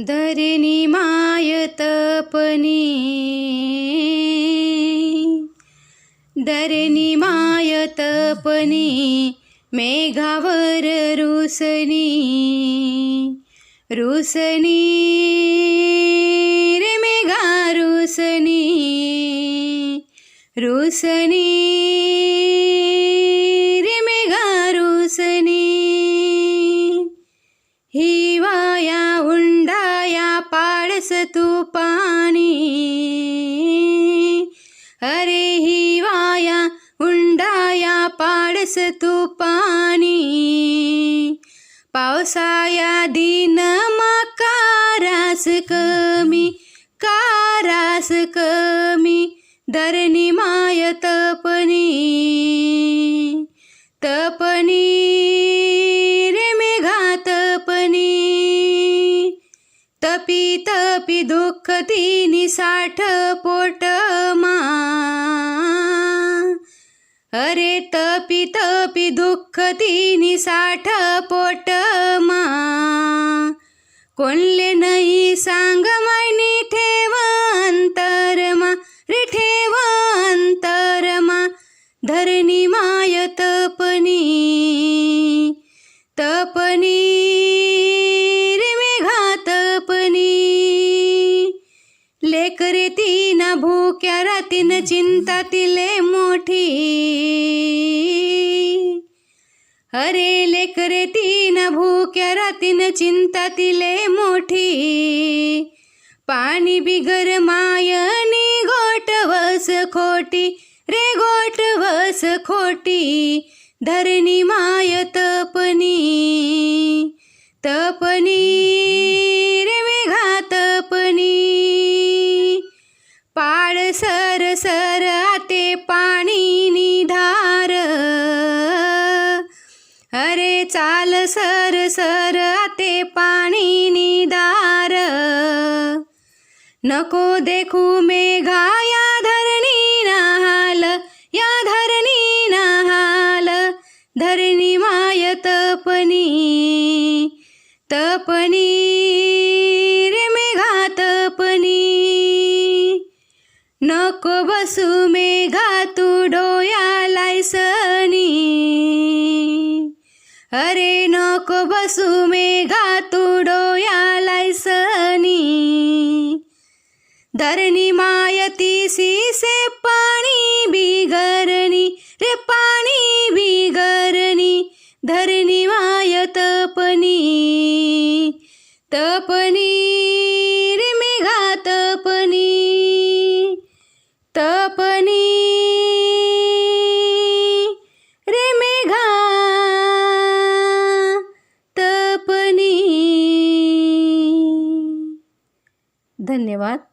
धरणी माय तपनी। धरणी माय तपनी मेघावर रुसनी। रुसनी रे मेघा रुसनी। रुसनी पाडस तू पाणी अरे हिवाया उंडाया पाडस तू पाणी पावसाया दिन कारास कमी कारास कमी धरणी माय तपनी। तपनी तपी दुःख तिनी साठ पोट मा. अरे तपी तपी दुःख तिनी साठ पोट मा. कोणले नाही सांग मायनी ठेव अंतरमा रे ठेव अंतरमा धरणी माय तपनी. तपनी. तीन चिंता तिले मोठी. अरे लेकरे तीन भूक्या रातीन चिंता तिले मोठी. पाणी बिगर मायनी गोटवस खोटी रे गोटवस खोटी. धरणी माय तपनी तपनी. आते पाणी नको देखू मेघा या धरणी नाहाल या धरणी नाहाल. धरणी माय तपनी तपनी रे मेघा तपनी. नको बसू मेघा तू डोया सनी अरे नको बसू मेघा तू डोया सनी. धरणी मायती से पाणी बिगरणी रे पाणी बिगरणी धरणी माय तपनी तपनी. धन्यवाद.